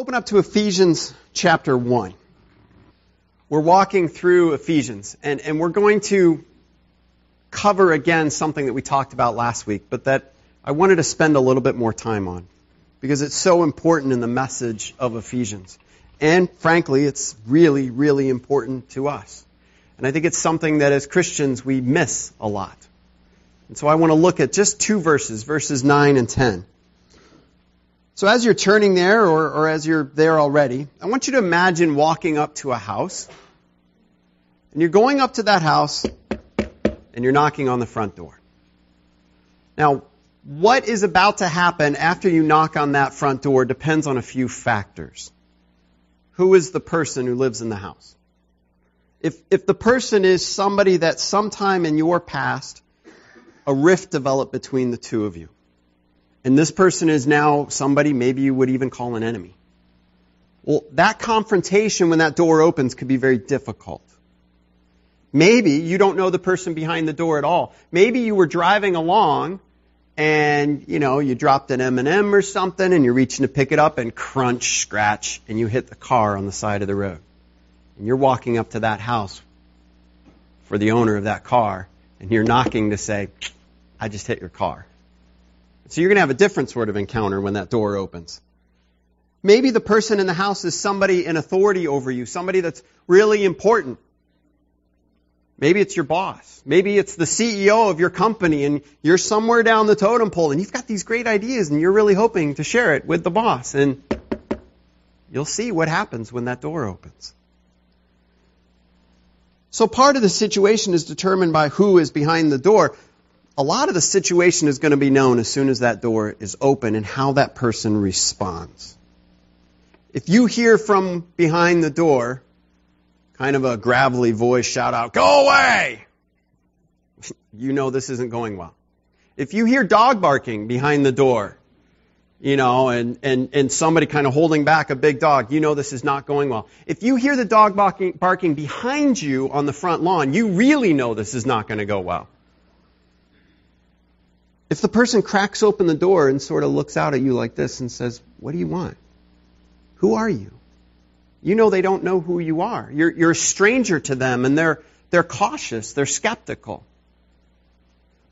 Open up to Ephesians chapter 1. We're walking through Ephesians, and, and we're going to cover again something that we talked about last week, but that I wanted to spend a little bit more time on because it's so important in the message of Ephesians. And frankly, it's really, really important to us. And I think it's something that as Christians we miss a lot. And so I want to look at just two verses, verses 9 and 10. So as you're turning there, or, or as you're there already, I want you to imagine walking up to a house. And you're going up to that house, and you're knocking on the front door. Now, what is about to happen after you knock on that front door depends on a few factors. Who is the person who lives in the house? If, if the person is somebody that sometime in your past, a rift developed between the two of you and this person is now somebody maybe you would even call an enemy. Well, that confrontation when that door opens could be very difficult. Maybe you don't know the person behind the door at all. Maybe you were driving along and, you know, you dropped an M&M or something and you're reaching to pick it up and crunch, scratch, and you hit the car on the side of the road. And you're walking up to that house for the owner of that car and you're knocking to say, I just hit your car. So you're going to have a different sort of encounter when that door opens. Maybe the person in the house is somebody in authority over you, somebody that's really important. Maybe it's your boss. Maybe it's the CEO of your company and you're somewhere down the totem pole and you've got these great ideas and you're really hoping to share it with the boss and you'll see what happens when that door opens. So part of the situation is determined by who is behind the door a lot of the situation is going to be known as soon as that door is open and how that person responds. If you hear from behind the door, kind of a gravelly voice shout out, go away! you know this isn't going well. If you hear dog barking behind the door, you know, and, and, and somebody kind of holding back a big dog, you know this is not going well. If you hear the dog barking, barking behind you on the front lawn, you really know this is not going to go well. If the person cracks open the door and sort of looks out at you like this and says, What do you want? Who are you? You know they don't know who you are. You're, you're a stranger to them and they're, they're cautious, they're skeptical.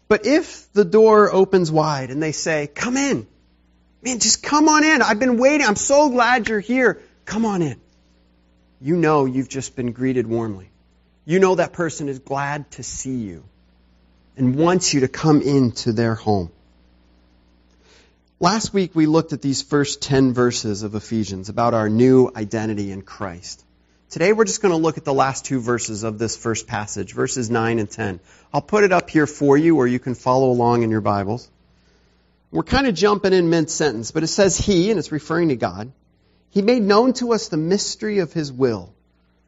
But if the door opens wide and they say, Come in, man, just come on in. I've been waiting. I'm so glad you're here. Come on in. You know you've just been greeted warmly. You know that person is glad to see you and wants you to come into their home. Last week we looked at these first 10 verses of Ephesians about our new identity in Christ. Today we're just going to look at the last two verses of this first passage, verses 9 and 10. I'll put it up here for you or you can follow along in your Bibles. We're kind of jumping in mid-sentence, but it says He, and it's referring to God, He made known to us the mystery of His will,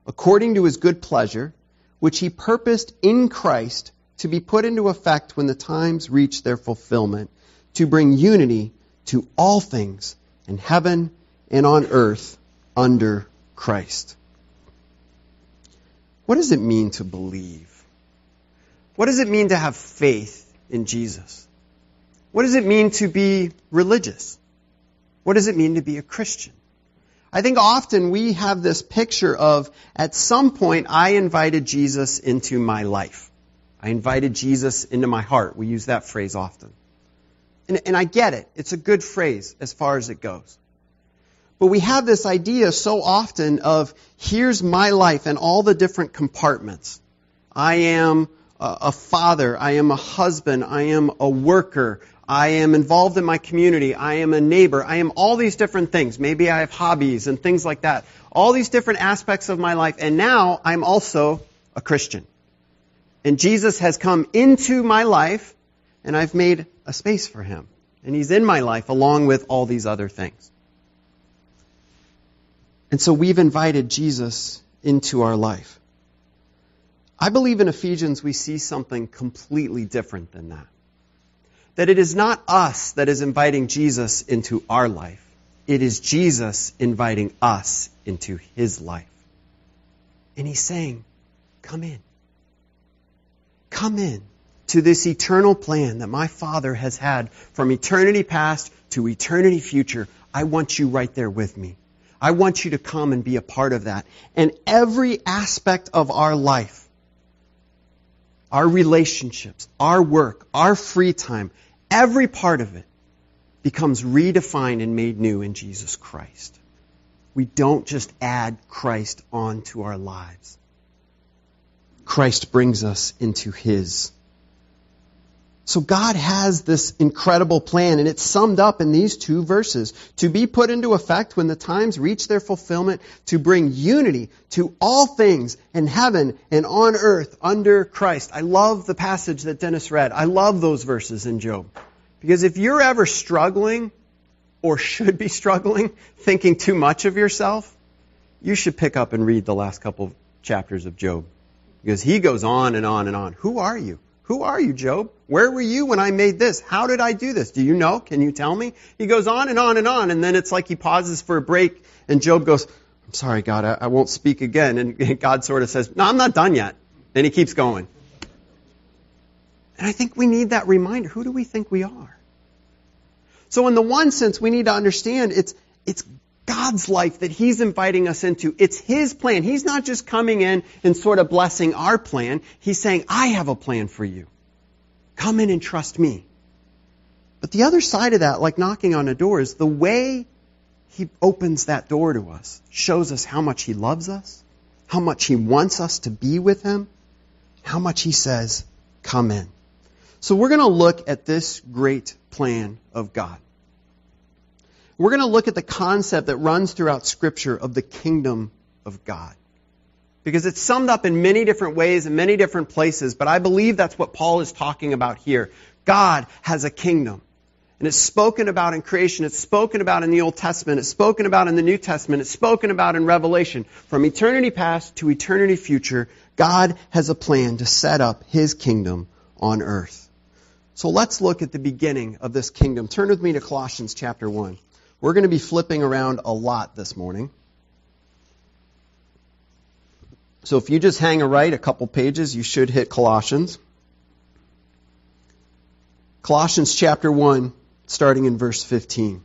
according to His good pleasure, which He purposed in Christ to be put into effect when the times reach their fulfillment, to bring unity to all things in heaven and on earth under Christ. What does it mean to believe? What does it mean to have faith in Jesus? What does it mean to be religious? What does it mean to be a Christian? I think often we have this picture of, at some point, I invited Jesus into my life. I invited Jesus into my heart. We use that phrase often. And, and I get it. It's a good phrase as far as it goes. But we have this idea so often of here's my life and all the different compartments. I am a, a father. I am a husband. I am a worker. I am involved in my community. I am a neighbor. I am all these different things. Maybe I have hobbies and things like that. All these different aspects of my life. And now I'm also a Christian. And Jesus has come into my life, and I've made a space for him. And he's in my life along with all these other things. And so we've invited Jesus into our life. I believe in Ephesians we see something completely different than that. That it is not us that is inviting Jesus into our life. It is Jesus inviting us into his life. And he's saying, come in. Come in to this eternal plan that my Father has had from eternity past to eternity future. I want you right there with me. I want you to come and be a part of that. And every aspect of our life, our relationships, our work, our free time, every part of it becomes redefined and made new in Jesus Christ. We don't just add Christ onto our lives. Christ brings us into His. So God has this incredible plan, and it's summed up in these two verses. To be put into effect when the times reach their fulfillment, to bring unity to all things in heaven and on earth under Christ. I love the passage that Dennis read. I love those verses in Job. Because if you're ever struggling, or should be struggling, thinking too much of yourself, you should pick up and read the last couple chapters of Job. Because he goes on and on and on. Who are you? Who are you, Job? Where were you when I made this? How did I do this? Do you know? Can you tell me? He goes on and on and on, and then it's like he pauses for a break, and Job goes, I'm sorry, God, I, I won't speak again. And God sort of says, No, I'm not done yet. And he keeps going. And I think we need that reminder. Who do we think we are? So in the one sense, we need to understand it's, it's God's life that He's inviting us into. It's His plan. He's not just coming in and sort of blessing our plan. He's saying, I have a plan for you. Come in and trust me. But the other side of that, like knocking on a door, is the way He opens that door to us shows us how much He loves us, how much He wants us to be with Him, how much He says, come in. So we're going to look at this great plan of God. We're going to look at the concept that runs throughout Scripture of the kingdom of God. Because it's summed up in many different ways in many different places, but I believe that's what Paul is talking about here. God has a kingdom. And it's spoken about in creation. It's spoken about in the Old Testament. It's spoken about in the New Testament. It's spoken about in Revelation. From eternity past to eternity future, God has a plan to set up His kingdom on earth. So let's look at the beginning of this kingdom. Turn with me to Colossians chapter 1. We're going to be flipping around a lot this morning. So if you just hang a right a couple pages, you should hit Colossians. Colossians chapter 1, starting in verse 15.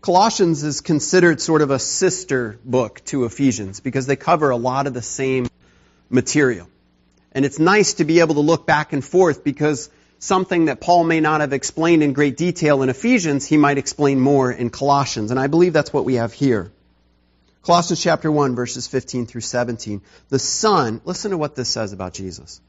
Colossians is considered sort of a sister book to Ephesians because they cover a lot of the same material. And it's nice to be able to look back and forth because something that Paul may not have explained in great detail in Ephesians, he might explain more in Colossians. And I believe that's what we have here. Colossians chapter 1 verses 15 through 17. The Son, listen to what this says about Jesus.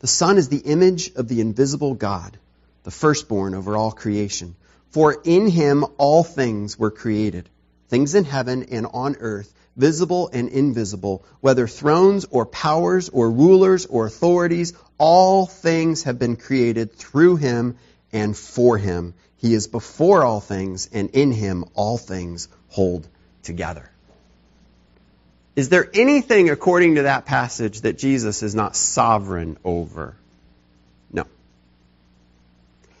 The Son is the image of the invisible God, the firstborn over all creation. For in him all things were created, things in heaven and on earth, visible and invisible, whether thrones or powers or rulers or authorities, all things have been created through him and for him. He is before all things, and in him all things hold together. Is there anything, according to that passage, that Jesus is not sovereign over? No.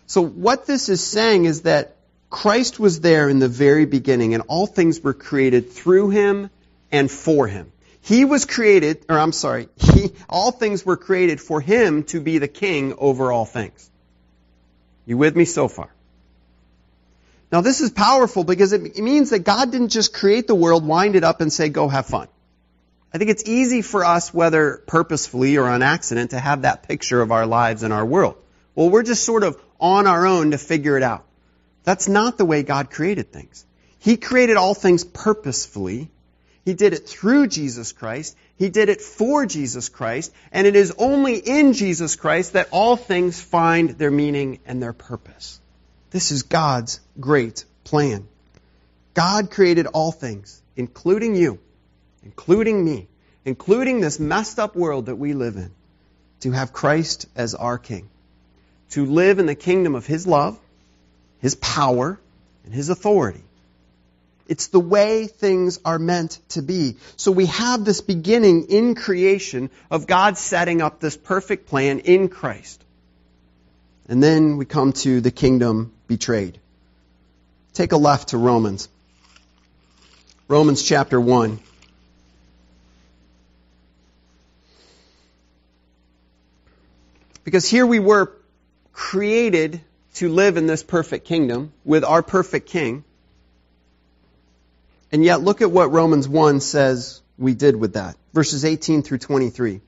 So, what this is saying is that Christ was there in the very beginning, and all things were created through him and for him. He was created, or I'm sorry, he, all things were created for him to be the king over all things. You with me so far? Now this is powerful because it means that God didn't just create the world, wind it up, and say, go have fun. I think it's easy for us, whether purposefully or on accident, to have that picture of our lives and our world. Well, we're just sort of on our own to figure it out. That's not the way God created things. He created all things purposefully he did it through Jesus Christ. He did it for Jesus Christ. And it is only in Jesus Christ that all things find their meaning and their purpose. This is God's great plan. God created all things, including you, including me, including this messed up world that we live in, to have Christ as our King, to live in the kingdom of His love, His power, and His authority. It's the way things are meant to be. So we have this beginning in creation of God setting up this perfect plan in Christ. And then we come to the kingdom betrayed. Take a left to Romans. Romans chapter 1. Because here we were created to live in this perfect kingdom with our perfect king And yet, look at what Romans 1 says we did with that. Verses 18 through 23.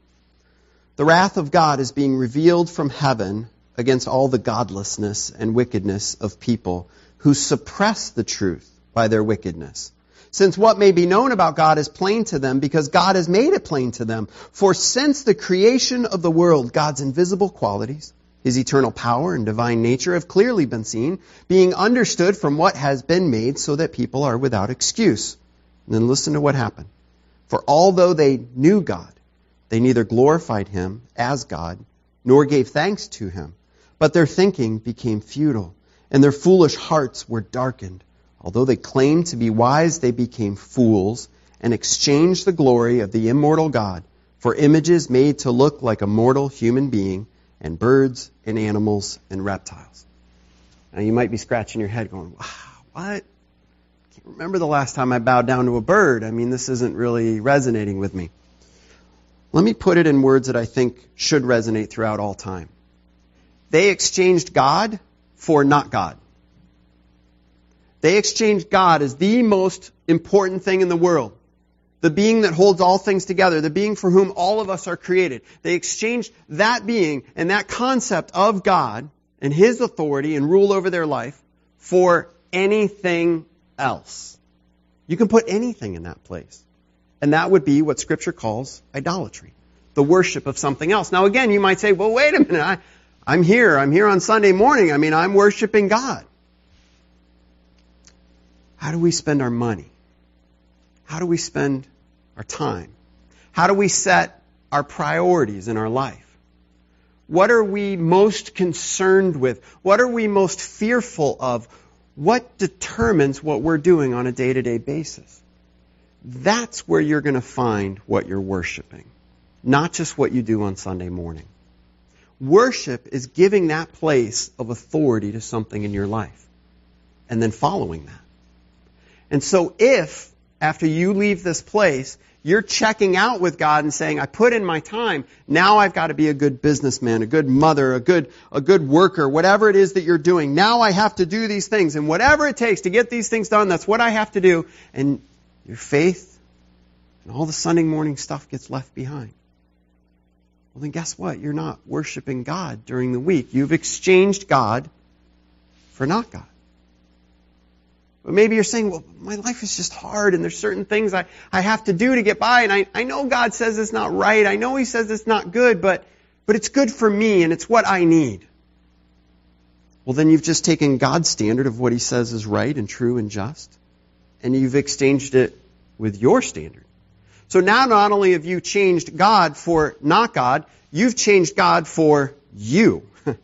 The wrath of God is being revealed from heaven against all the godlessness and wickedness of people who suppress the truth by their wickedness. Since what may be known about God is plain to them because God has made it plain to them. For since the creation of the world, God's invisible qualities, his eternal power and divine nature have clearly been seen, being understood from what has been made so that people are without excuse. And then listen to what happened. For although they knew God, they neither glorified him as God nor gave thanks to him, but their thinking became futile and their foolish hearts were darkened. Although they claimed to be wise, they became fools and exchanged the glory of the immortal God for images made to look like a mortal human being and birds and animals and reptiles. Now you might be scratching your head going, wow, what? I can't remember the last time I bowed down to a bird. I mean, this isn't really resonating with me. Let me put it in words that I think should resonate throughout all time. They exchanged God for not God. They exchanged God as the most important thing in the world. The being that holds all things together, the being for whom all of us are created. They exchanged that being and that concept of God and His authority and rule over their life for anything else. You can put anything in that place. And that would be what Scripture calls idolatry. The worship of something else. Now again, you might say, well, wait a minute. I, I'm here. I'm here on Sunday morning. I mean, I'm worshiping God. How do we spend our money? How do we spend our time? How do we set our priorities in our life? What are we most concerned with? What are we most fearful of? What determines what we're doing on a day to day basis? That's where you're going to find what you're worshiping, not just what you do on Sunday morning. Worship is giving that place of authority to something in your life and then following that. And so if, after you leave this place, you're checking out with God and saying, I put in my time, now I've got to be a good businessman, a good mother, a good, a good worker, whatever it is that you're doing. Now I have to do these things. And whatever it takes to get these things done, that's what I have to do. And your faith and all the Sunday morning stuff gets left behind. Well, then guess what? You're not worshiping God during the week. You've exchanged God for not God. But maybe you're saying, well, my life is just hard and there's certain things I, I have to do to get by and I, I know God says it's not right. I know He says it's not good, but, but it's good for me and it's what I need. Well, then you've just taken God's standard of what He says is right and true and just and you've exchanged it with your standard. So now not only have you changed God for not God, you've changed God for you,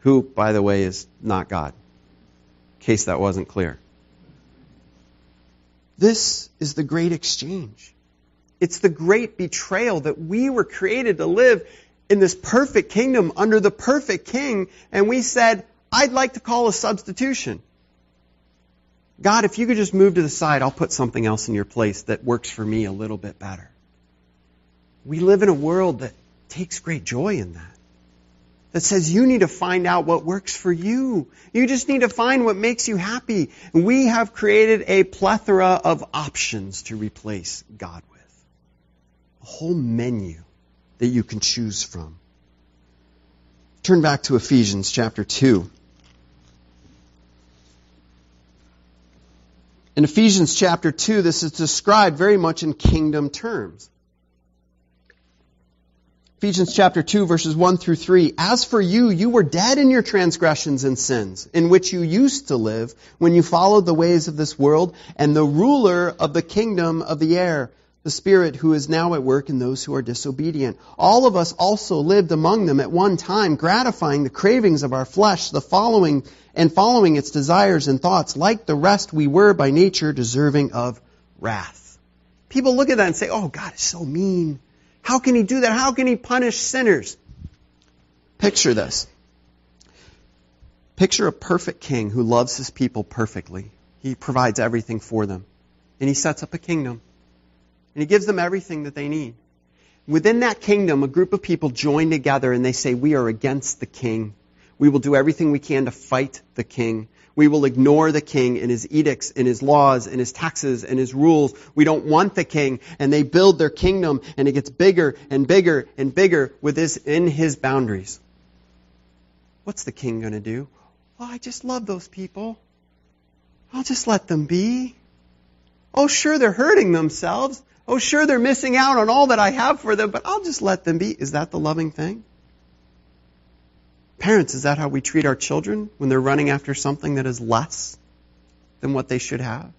who, by the way, is not God. In case that wasn't clear. This is the great exchange. It's the great betrayal that we were created to live in this perfect kingdom under the perfect king, and we said, I'd like to call a substitution. God, if you could just move to the side, I'll put something else in your place that works for me a little bit better. We live in a world that takes great joy in that that says you need to find out what works for you. You just need to find what makes you happy. We have created a plethora of options to replace God with. A whole menu that you can choose from. Turn back to Ephesians chapter 2. In Ephesians chapter 2, this is described very much in kingdom terms. Ephesians chapter 2 verses 1 through 3. As for you, you were dead in your transgressions and sins, in which you used to live when you followed the ways of this world and the ruler of the kingdom of the air, the spirit who is now at work in those who are disobedient. All of us also lived among them at one time, gratifying the cravings of our flesh, the following and following its desires and thoughts. Like the rest, we were by nature deserving of wrath. People look at that and say, "Oh, God is so mean." How can he do that? How can he punish sinners? Picture this. Picture a perfect king who loves his people perfectly. He provides everything for them. And he sets up a kingdom. And he gives them everything that they need. Within that kingdom, a group of people join together and they say, We are against the king. We will do everything we can to fight the king. We will ignore the king and his edicts and his laws and his taxes and his rules. We don't want the king and they build their kingdom and it gets bigger and bigger and bigger within his boundaries. What's the king going to do? Oh, I just love those people. I'll just let them be. Oh, sure, they're hurting themselves. Oh, sure, they're missing out on all that I have for them, but I'll just let them be. Is that the loving thing? Parents, is that how we treat our children when they're running after something that is less than what they should have?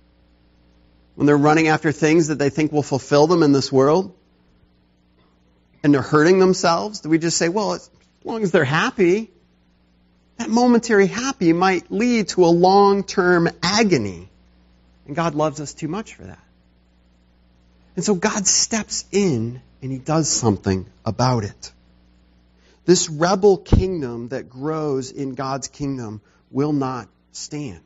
When they're running after things that they think will fulfill them in this world? And they're hurting themselves? Do we just say, well, as long as they're happy, that momentary happy might lead to a long-term agony. And God loves us too much for that. And so God steps in and He does something about it. This rebel kingdom that grows in God's kingdom will not stand.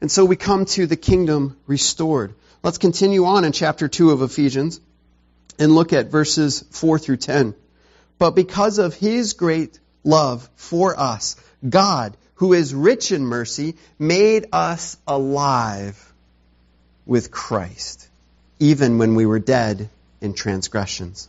And so we come to the kingdom restored. Let's continue on in chapter 2 of Ephesians and look at verses 4 through 10. But because of his great love for us, God, who is rich in mercy, made us alive with Christ, even when we were dead in transgressions.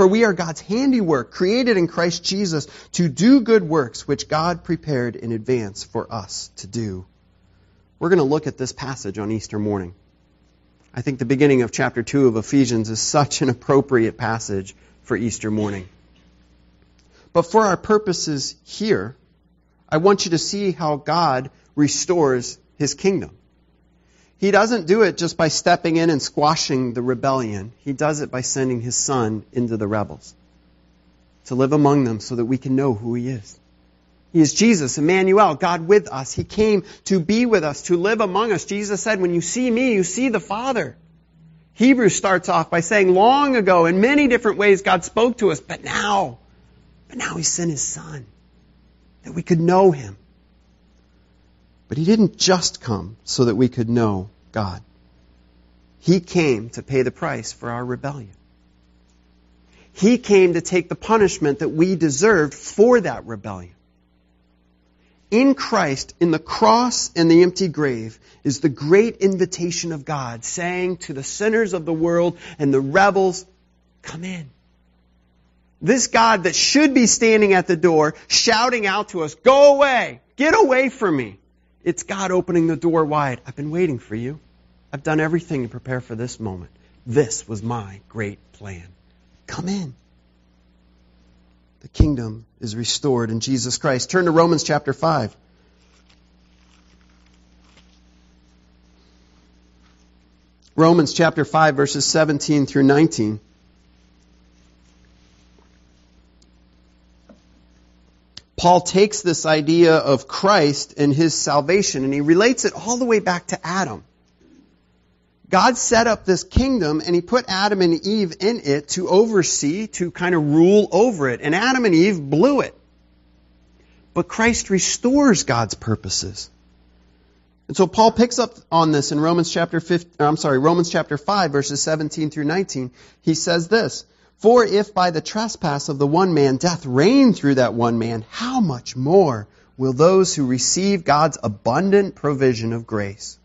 For we are God's handiwork, created in Christ Jesus to do good works, which God prepared in advance for us to do. We're going to look at this passage on Easter morning. I think the beginning of chapter 2 of Ephesians is such an appropriate passage for Easter morning. But for our purposes here, I want you to see how God restores his kingdom. He doesn't do it just by stepping in and squashing the rebellion. He does it by sending his son into the rebels to live among them so that we can know who he is. He is Jesus, Emmanuel, God with us. He came to be with us, to live among us. Jesus said, when you see me, you see the Father. Hebrews starts off by saying, long ago, in many different ways, God spoke to us, but now, but now He sent His Son, that we could know Him. But He didn't just come so that we could know God. He came to pay the price for our rebellion. He came to take the punishment that we deserved for that rebellion. In Christ, in the cross and the empty grave, is the great invitation of God saying to the sinners of the world and the rebels, come in. This God that should be standing at the door shouting out to us, go away, get away from me. It's God opening the door wide. I've been waiting for you. I've done everything to prepare for this moment. This was my great plan. Come in. The kingdom is restored in Jesus Christ. Turn to Romans chapter 5. Romans chapter 5, verses 17 through 19. Paul takes this idea of Christ and his salvation and he relates it all the way back to Adam. God set up this kingdom and he put Adam and Eve in it to oversee, to kind of rule over it. And Adam and Eve blew it. But Christ restores God's purposes. And so Paul picks up on this in Romans chapter 5, I'm sorry, Romans chapter 5 verses 17 through 19. He says this, For if by the trespass of the one man death reigned through that one man, how much more will those who receive God's abundant provision of grace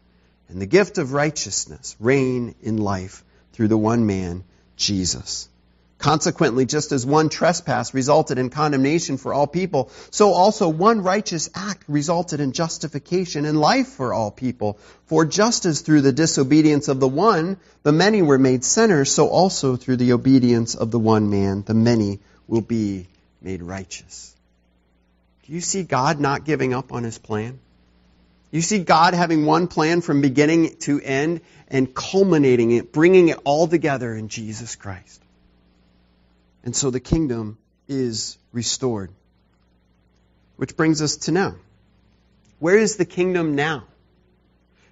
and the gift of righteousness reign in life through the one man, Jesus. Consequently, just as one trespass resulted in condemnation for all people, so also one righteous act resulted in justification and life for all people. For just as through the disobedience of the one, the many were made sinners, so also through the obedience of the one man, the many will be made righteous. Do you see God not giving up on his plan? You see God having one plan from beginning to end and culminating it, bringing it all together in Jesus Christ. And so the kingdom is restored. Which brings us to now. Where is the kingdom now?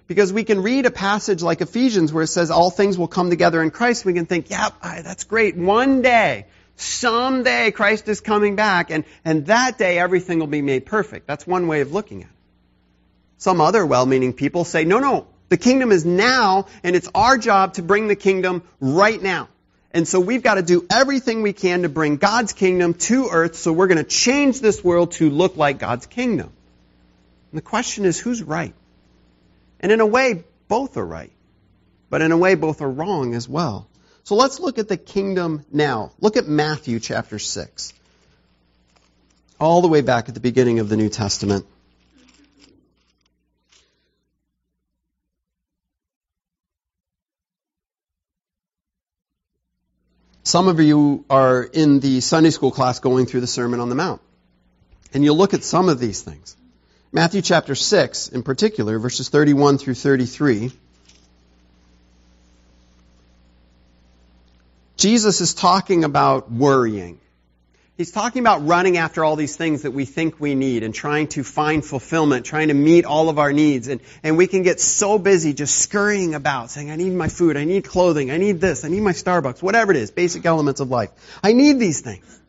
Because we can read a passage like Ephesians where it says all things will come together in Christ. We can think, yeah, that's great. One day, someday Christ is coming back and, and that day everything will be made perfect. That's one way of looking at it. Some other well-meaning people say, no, no, the kingdom is now and it's our job to bring the kingdom right now. And so we've got to do everything we can to bring God's kingdom to earth, so we're going to change this world to look like God's kingdom. And the question is, who's right? And in a way, both are right. But in a way, both are wrong as well. So let's look at the kingdom now. Look at Matthew chapter 6. All the way back at the beginning of the New Testament. Some of you are in the Sunday school class going through the Sermon on the Mount. And you'll look at some of these things. Matthew chapter 6, in particular, verses 31 through 33. Jesus is talking about worrying. He's talking about running after all these things that we think we need and trying to find fulfillment, trying to meet all of our needs. And, and we can get so busy just scurrying about saying, I need my food, I need clothing, I need this, I need my Starbucks, whatever it is, basic elements of life. I need these things.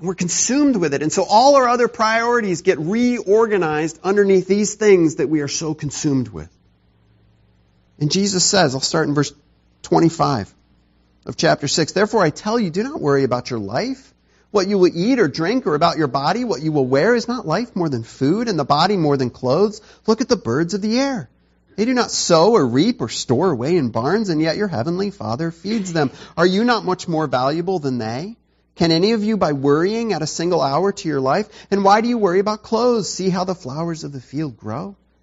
And we're consumed with it. And so all our other priorities get reorganized underneath these things that we are so consumed with. And Jesus says, I'll start in verse 25 of chapter 6. Therefore I tell you, do not worry about your life, what you will eat or drink, or about your body, what you will wear. Is not life more than food, and the body more than clothes? Look at the birds of the air. They do not sow or reap or store away in barns, and yet your heavenly Father feeds them. Are you not much more valuable than they? Can any of you, by worrying, add a single hour to your life? And why do you worry about clothes? See how the flowers of the field grow?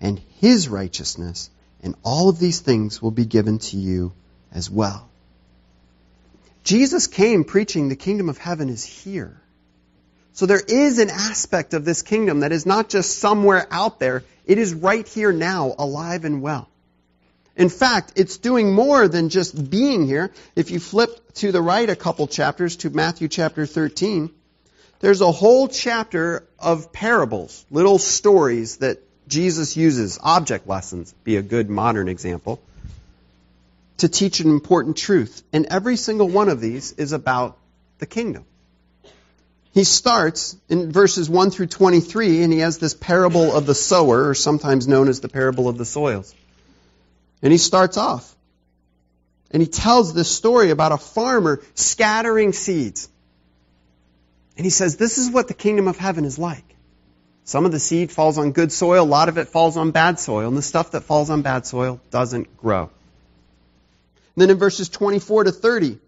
and his righteousness, and all of these things will be given to you as well. Jesus came preaching the kingdom of heaven is here. So there is an aspect of this kingdom that is not just somewhere out there, it is right here now, alive and well. In fact, it's doing more than just being here. If you flip to the right a couple chapters to Matthew chapter 13, there's a whole chapter of parables, little stories that Jesus uses, object lessons, be a good modern example, to teach an important truth. And every single one of these is about the kingdom. He starts in verses 1 through 23, and he has this parable of the sower, or sometimes known as the parable of the soils. And he starts off. And he tells this story about a farmer scattering seeds. And he says, This is what the kingdom of heaven is like. Some of the seed falls on good soil, a lot of it falls on bad soil, and the stuff that falls on bad soil doesn't grow. And then in verses 24 to 30,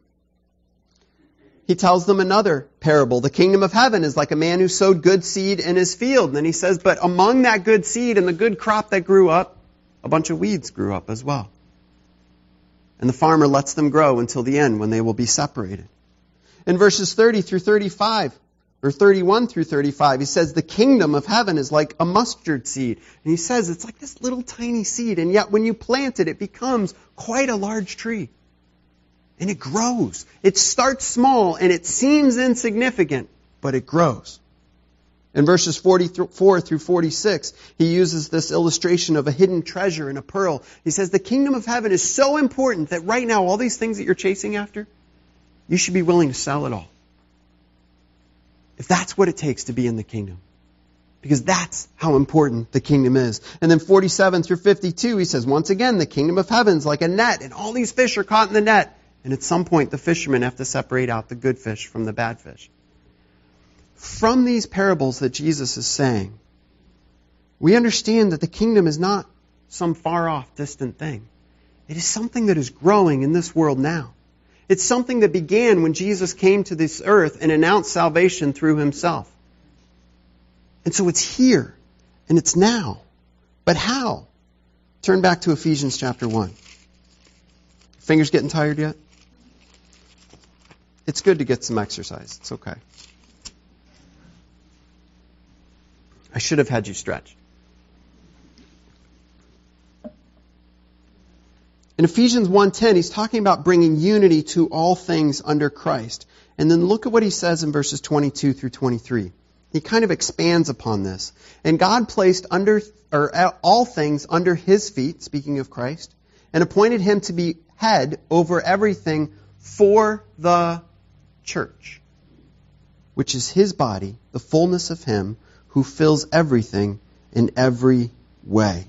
he tells them another parable. The kingdom of heaven is like a man who sowed good seed in his field. And then he says, but among that good seed and the good crop that grew up, a bunch of weeds grew up as well. And the farmer lets them grow until the end when they will be separated. In verses 30 through 35, or 31 through 35, he says the kingdom of heaven is like a mustard seed. And he says it's like this little tiny seed, and yet when you plant it, it becomes quite a large tree. And it grows. It starts small and it seems insignificant, but it grows. In verses 44 through 46, he uses this illustration of a hidden treasure and a pearl. He says the kingdom of heaven is so important that right now, all these things that you're chasing after, you should be willing to sell it all if that's what it takes to be in the kingdom. Because that's how important the kingdom is. And then 47 through 52, he says, once again, the kingdom of heaven's like a net, and all these fish are caught in the net. And at some point, the fishermen have to separate out the good fish from the bad fish. From these parables that Jesus is saying, we understand that the kingdom is not some far off, distant thing. It is something that is growing in this world now. It's something that began when Jesus came to this earth and announced salvation through himself. And so it's here and it's now. But how? Turn back to Ephesians chapter 1. Fingers getting tired yet? It's good to get some exercise. It's okay. I should have had you stretch. In Ephesians 1:10, he's talking about bringing unity to all things under Christ. And then look at what he says in verses 22 through 23. He kind of expands upon this. And God placed under or all things under his feet, speaking of Christ, and appointed him to be head over everything for the church, which is his body, the fullness of him who fills everything in every way.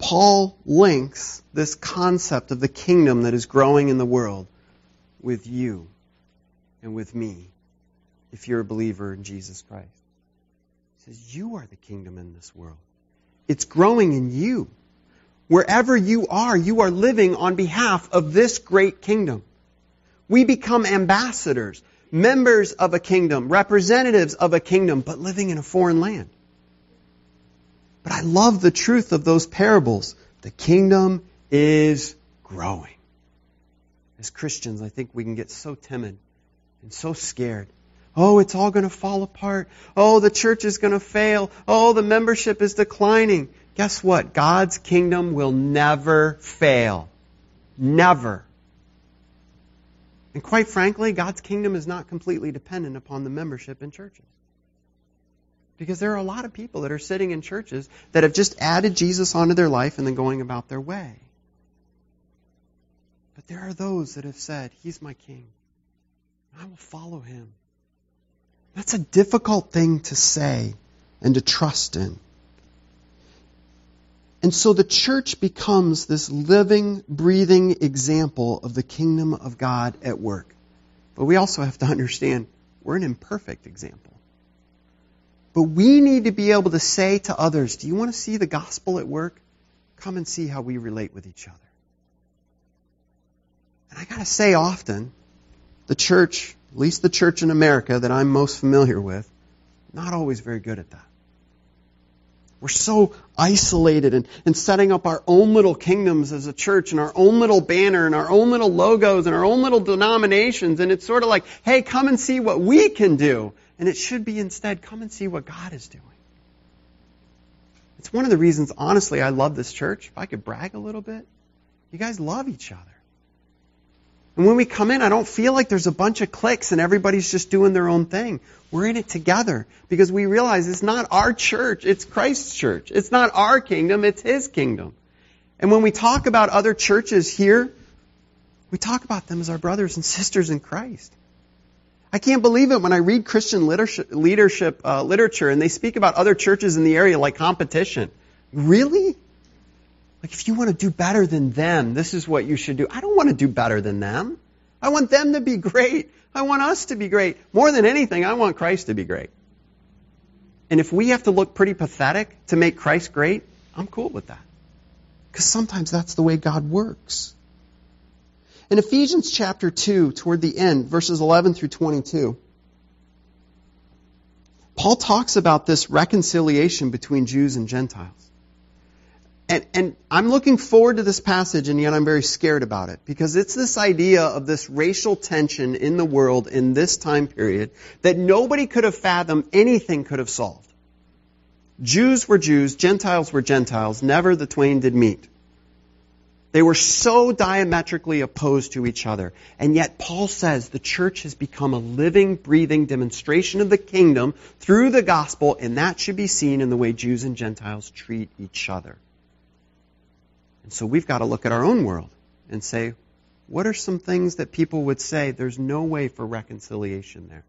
Paul links this concept of the kingdom that is growing in the world with you and with me if you're a believer in Jesus Christ. He says, You are the kingdom in this world. It's growing in you. Wherever you are, you are living on behalf of this great kingdom. We become ambassadors, members of a kingdom, representatives of a kingdom, but living in a foreign land. But I love the truth of those parables. The kingdom is growing. As Christians, I think we can get so timid and so scared. Oh, it's all going to fall apart. Oh, the church is going to fail. Oh, the membership is declining. Guess what? God's kingdom will never fail. Never. And quite frankly, God's kingdom is not completely dependent upon the membership in churches. Because there are a lot of people that are sitting in churches that have just added Jesus onto their life and then going about their way. But there are those that have said, He's my king. I will follow him. That's a difficult thing to say and to trust in. And so the church becomes this living, breathing example of the kingdom of God at work. But we also have to understand we're an imperfect example. But we need to be able to say to others, Do you want to see the gospel at work? Come and see how we relate with each other. And I got to say often, the church, at least the church in America that I'm most familiar with, not always very good at that. We're so isolated and, and setting up our own little kingdoms as a church and our own little banner and our own little logos and our own little denominations. And it's sort of like, hey, come and see what we can do. And it should be instead, come and see what God is doing. It's one of the reasons, honestly, I love this church. If I could brag a little bit, you guys love each other. And when we come in, I don't feel like there's a bunch of cliques and everybody's just doing their own thing. We're in it together because we realize it's not our church, it's Christ's church. It's not our kingdom, it's His kingdom. And when we talk about other churches here, we talk about them as our brothers and sisters in Christ. I can't believe it when I read Christian leadership, leadership uh, literature and they speak about other churches in the area like competition. Really? Like, if you want to do better than them, this is what you should do. I don't want to do better than them. I want them to be great. I want us to be great. More than anything, I want Christ to be great. And if we have to look pretty pathetic to make Christ great, I'm cool with that. Because sometimes that's the way God works. In Ephesians chapter 2, toward the end, verses 11 through 22, Paul talks about this reconciliation between Jews and Gentiles. And, and I'm looking forward to this passage, and yet I'm very scared about it because it's this idea of this racial tension in the world in this time period that nobody could have fathomed, anything could have solved. Jews were Jews, Gentiles were Gentiles, never the twain did meet. They were so diametrically opposed to each other. And yet Paul says the church has become a living, breathing demonstration of the kingdom through the gospel, and that should be seen in the way Jews and Gentiles treat each other. And so we've got to look at our own world and say, what are some things that people would say there's no way for reconciliation there?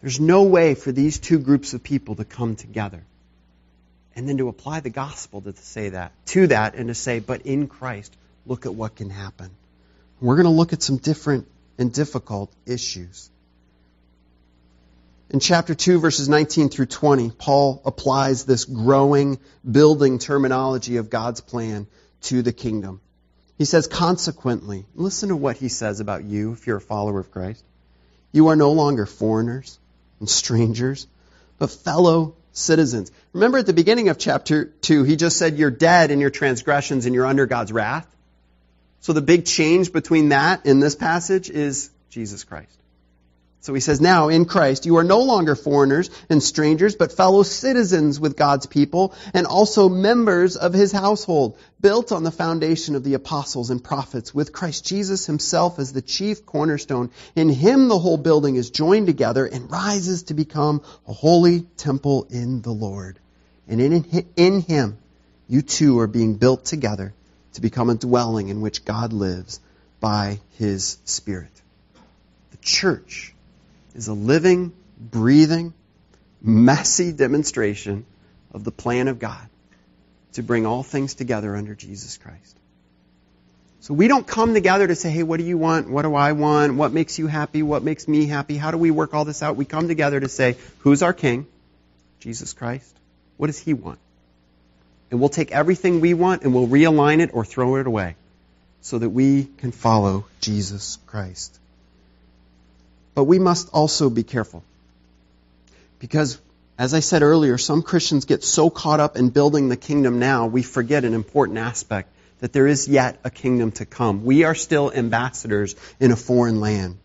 There's no way for these two groups of people to come together. And then to apply the gospel to say that, to that, and to say, but in Christ, look at what can happen. We're going to look at some different and difficult issues. In chapter 2, verses 19 through 20, Paul applies this growing, building terminology of God's plan to the kingdom. He says, consequently, listen to what he says about you if you're a follower of Christ. You are no longer foreigners and strangers, but fellow citizens. Remember at the beginning of chapter 2, he just said, You're dead in your transgressions and you're under God's wrath. So the big change between that and this passage is Jesus Christ. So he says, Now in Christ, you are no longer foreigners and strangers, but fellow citizens with God's people and also members of his household, built on the foundation of the apostles and prophets, with Christ Jesus himself as the chief cornerstone. In him the whole building is joined together and rises to become a holy temple in the Lord. And in, in him, you too are being built together to become a dwelling in which God lives by his Spirit. The church is a living, breathing, messy demonstration of the plan of God to bring all things together under Jesus Christ. So we don't come together to say, hey, what do you want? What do I want? What makes you happy? What makes me happy? How do we work all this out? We come together to say, who's our king? Jesus Christ. What does he want? And we'll take everything we want and we'll realign it or throw it away so that we can follow Jesus Christ. But we must also be careful. Because, as I said earlier, some Christians get so caught up in building the kingdom now, we forget an important aspect that there is yet a kingdom to come. We are still ambassadors in a foreign land.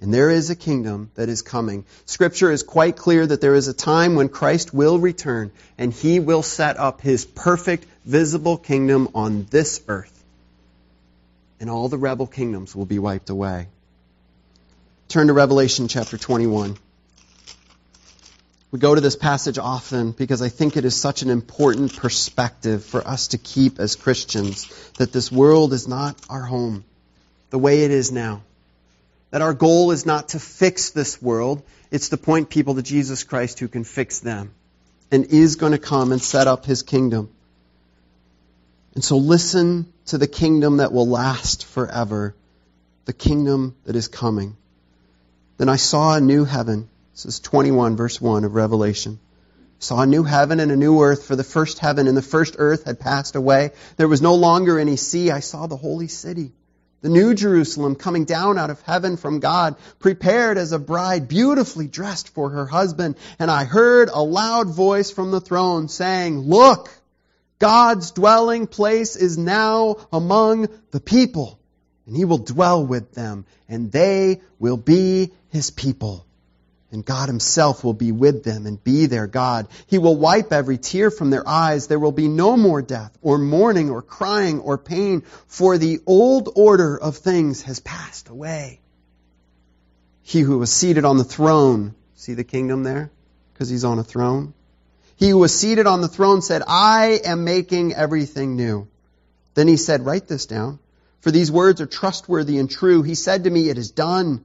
And there is a kingdom that is coming. Scripture is quite clear that there is a time when Christ will return and he will set up his perfect, visible kingdom on this earth. And all the rebel kingdoms will be wiped away. Turn to Revelation chapter 21. We go to this passage often because I think it is such an important perspective for us to keep as Christians that this world is not our home the way it is now. That our goal is not to fix this world, it's to point people to Jesus Christ who can fix them and is going to come and set up his kingdom. And so listen to the kingdom that will last forever, the kingdom that is coming. Then I saw a new heaven. This is 21, verse 1 of Revelation. Saw a new heaven and a new earth, for the first heaven and the first earth had passed away. There was no longer any sea. I saw the holy city, the new Jerusalem, coming down out of heaven from God, prepared as a bride, beautifully dressed for her husband. And I heard a loud voice from the throne saying, Look, God's dwelling place is now among the people, and he will dwell with them, and they will be his people. And God himself will be with them and be their God. He will wipe every tear from their eyes. There will be no more death or mourning or crying or pain, for the old order of things has passed away. He who was seated on the throne, see the kingdom there? Because he's on a throne. He who was seated on the throne said, I am making everything new. Then he said, write this down. For these words are trustworthy and true. He said to me, it is done.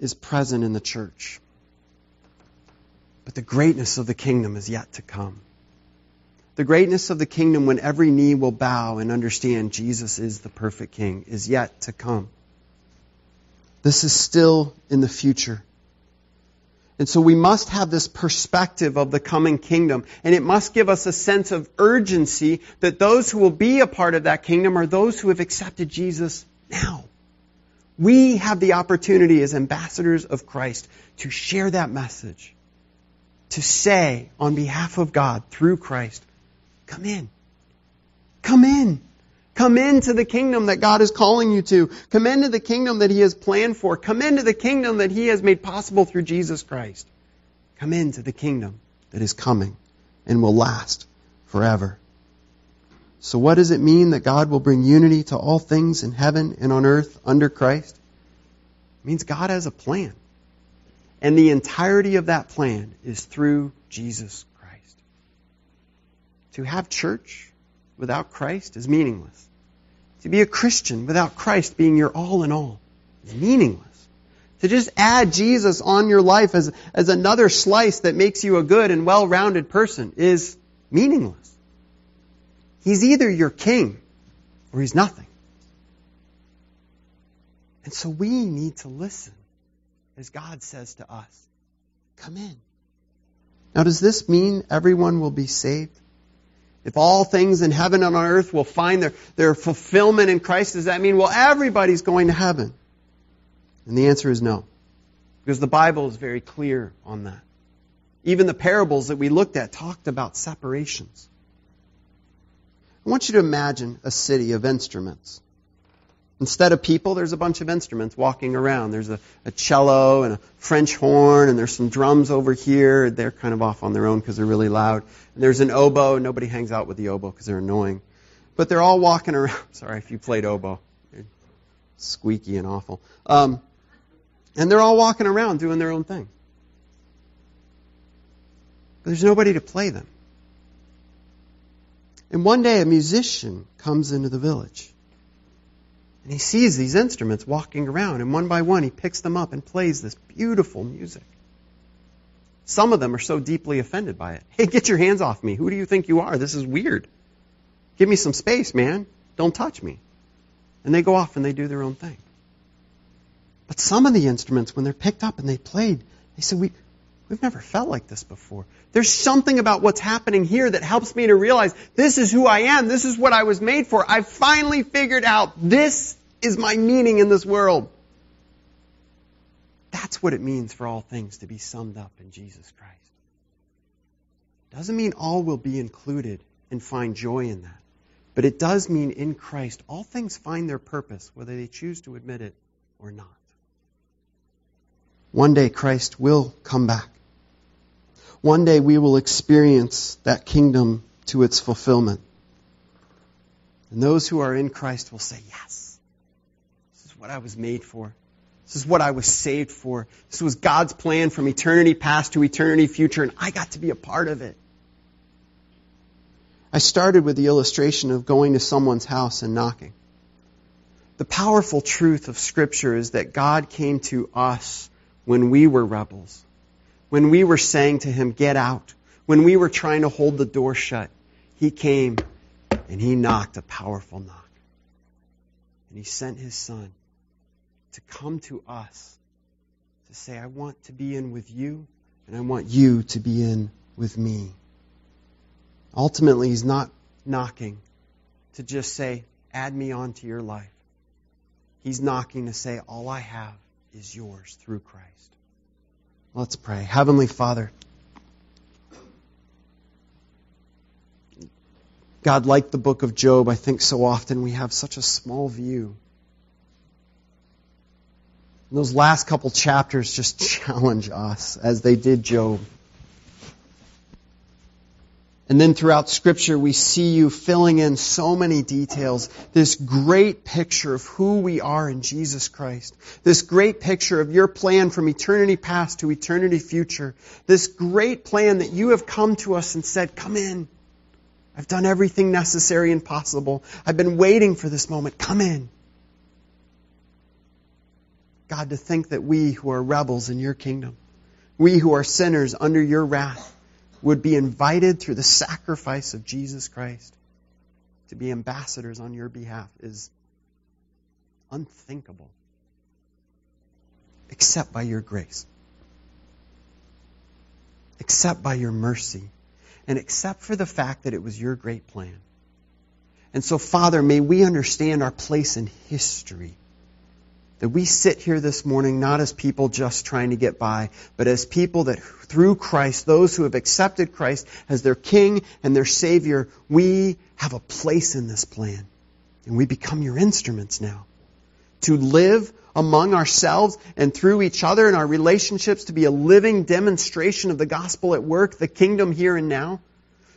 is present in the church. But the greatness of the kingdom is yet to come. The greatness of the kingdom when every knee will bow and understand Jesus is the perfect king is yet to come. This is still in the future. And so we must have this perspective of the coming kingdom. And it must give us a sense of urgency that those who will be a part of that kingdom are those who have accepted Jesus now. We have the opportunity as ambassadors of Christ to share that message, to say on behalf of God through Christ, come in. Come in. Come into the kingdom that God is calling you to. Come into the kingdom that He has planned for. Come into the kingdom that He has made possible through Jesus Christ. Come into the kingdom that is coming and will last forever. So what does it mean that God will bring unity to all things in heaven and on earth under Christ? It means God has a plan. And the entirety of that plan is through Jesus Christ. To have church without Christ is meaningless. To be a Christian without Christ being your all in all is meaningless. To just add Jesus on your life as, as another slice that makes you a good and well-rounded person is meaningless. He's either your king or he's nothing. And so we need to listen as God says to us, come in. Now does this mean everyone will be saved? If all things in heaven and on earth will find their, their fulfillment in Christ, does that mean, well, everybody's going to heaven? And the answer is no. Because the Bible is very clear on that. Even the parables that we looked at talked about separations. I want you to imagine a city of instruments. Instead of people, there's a bunch of instruments walking around. There's a, a, cello and a French horn, and there's some drums over here. They're kind of off on their own because they're really loud. And there's an oboe. Nobody hangs out with the oboe because they're annoying. But they're all walking around. Sorry if you played oboe. Squeaky and awful. Um, and they're all walking around doing their own thing. But there's nobody to play them. And one day a musician comes into the village. And he sees these instruments walking around, and one by one he picks them up and plays this beautiful music. Some of them are so deeply offended by it. Hey, get your hands off me. Who do you think you are? This is weird. Give me some space, man. Don't touch me. And they go off and they do their own thing. But some of the instruments, when they're picked up and they played, they say, we, We've never felt like this before. There's something about what's happening here that helps me to realize this is who I am. This is what I was made for. I've finally figured out this is my meaning in this world. That's what it means for all things to be summed up in Jesus Christ. Doesn't mean all will be included and find joy in that. But it does mean in Christ all things find their purpose, whether they choose to admit it or not. One day Christ will come back. One day we will experience that kingdom to its fulfillment. And those who are in Christ will say, Yes, this is what I was made for. This is what I was saved for. This was God's plan from eternity past to eternity future, and I got to be a part of it. I started with the illustration of going to someone's house and knocking. The powerful truth of Scripture is that God came to us when we were rebels when we were saying to him, Get out, when we were trying to hold the door shut, he came and he knocked a powerful knock. And he sent his son to come to us to say, I want to be in with you, and I want you to be in with me. Ultimately, he's not knocking to just say, Add me on to your life. He's knocking to say, All I have is yours through Christ. Let's pray. Heavenly Father, God, like the book of Job, I think so often we have such a small view. And those last couple chapters just challenge us as they did Job. And then throughout Scripture, we see you filling in so many details. This great picture of who we are in Jesus Christ. This great picture of your plan from eternity past to eternity future. This great plan that you have come to us and said, Come in. I've done everything necessary and possible. I've been waiting for this moment. Come in. God, to think that we who are rebels in your kingdom, we who are sinners under your wrath, would be invited through the sacrifice of Jesus Christ to be ambassadors on your behalf is unthinkable, except by your grace, except by your mercy, and except for the fact that it was your great plan. And so, Father, may we understand our place in history that we sit here this morning not as people just trying to get by, but as people that through Christ, those who have accepted Christ as their King and their Savior, we have a place in this plan. And we become your instruments now. To live among ourselves and through each other in our relationships to be a living demonstration of the gospel at work, the kingdom here and now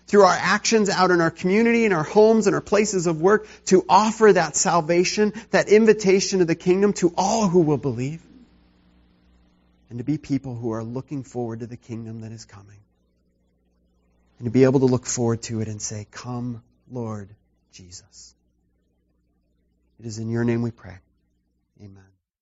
through our actions out in our community, in our homes, in our places of work, to offer that salvation, that invitation to the kingdom to all who will believe. And to be people who are looking forward to the kingdom that is coming. And to be able to look forward to it and say, Come, Lord Jesus. It is in your name we pray. Amen.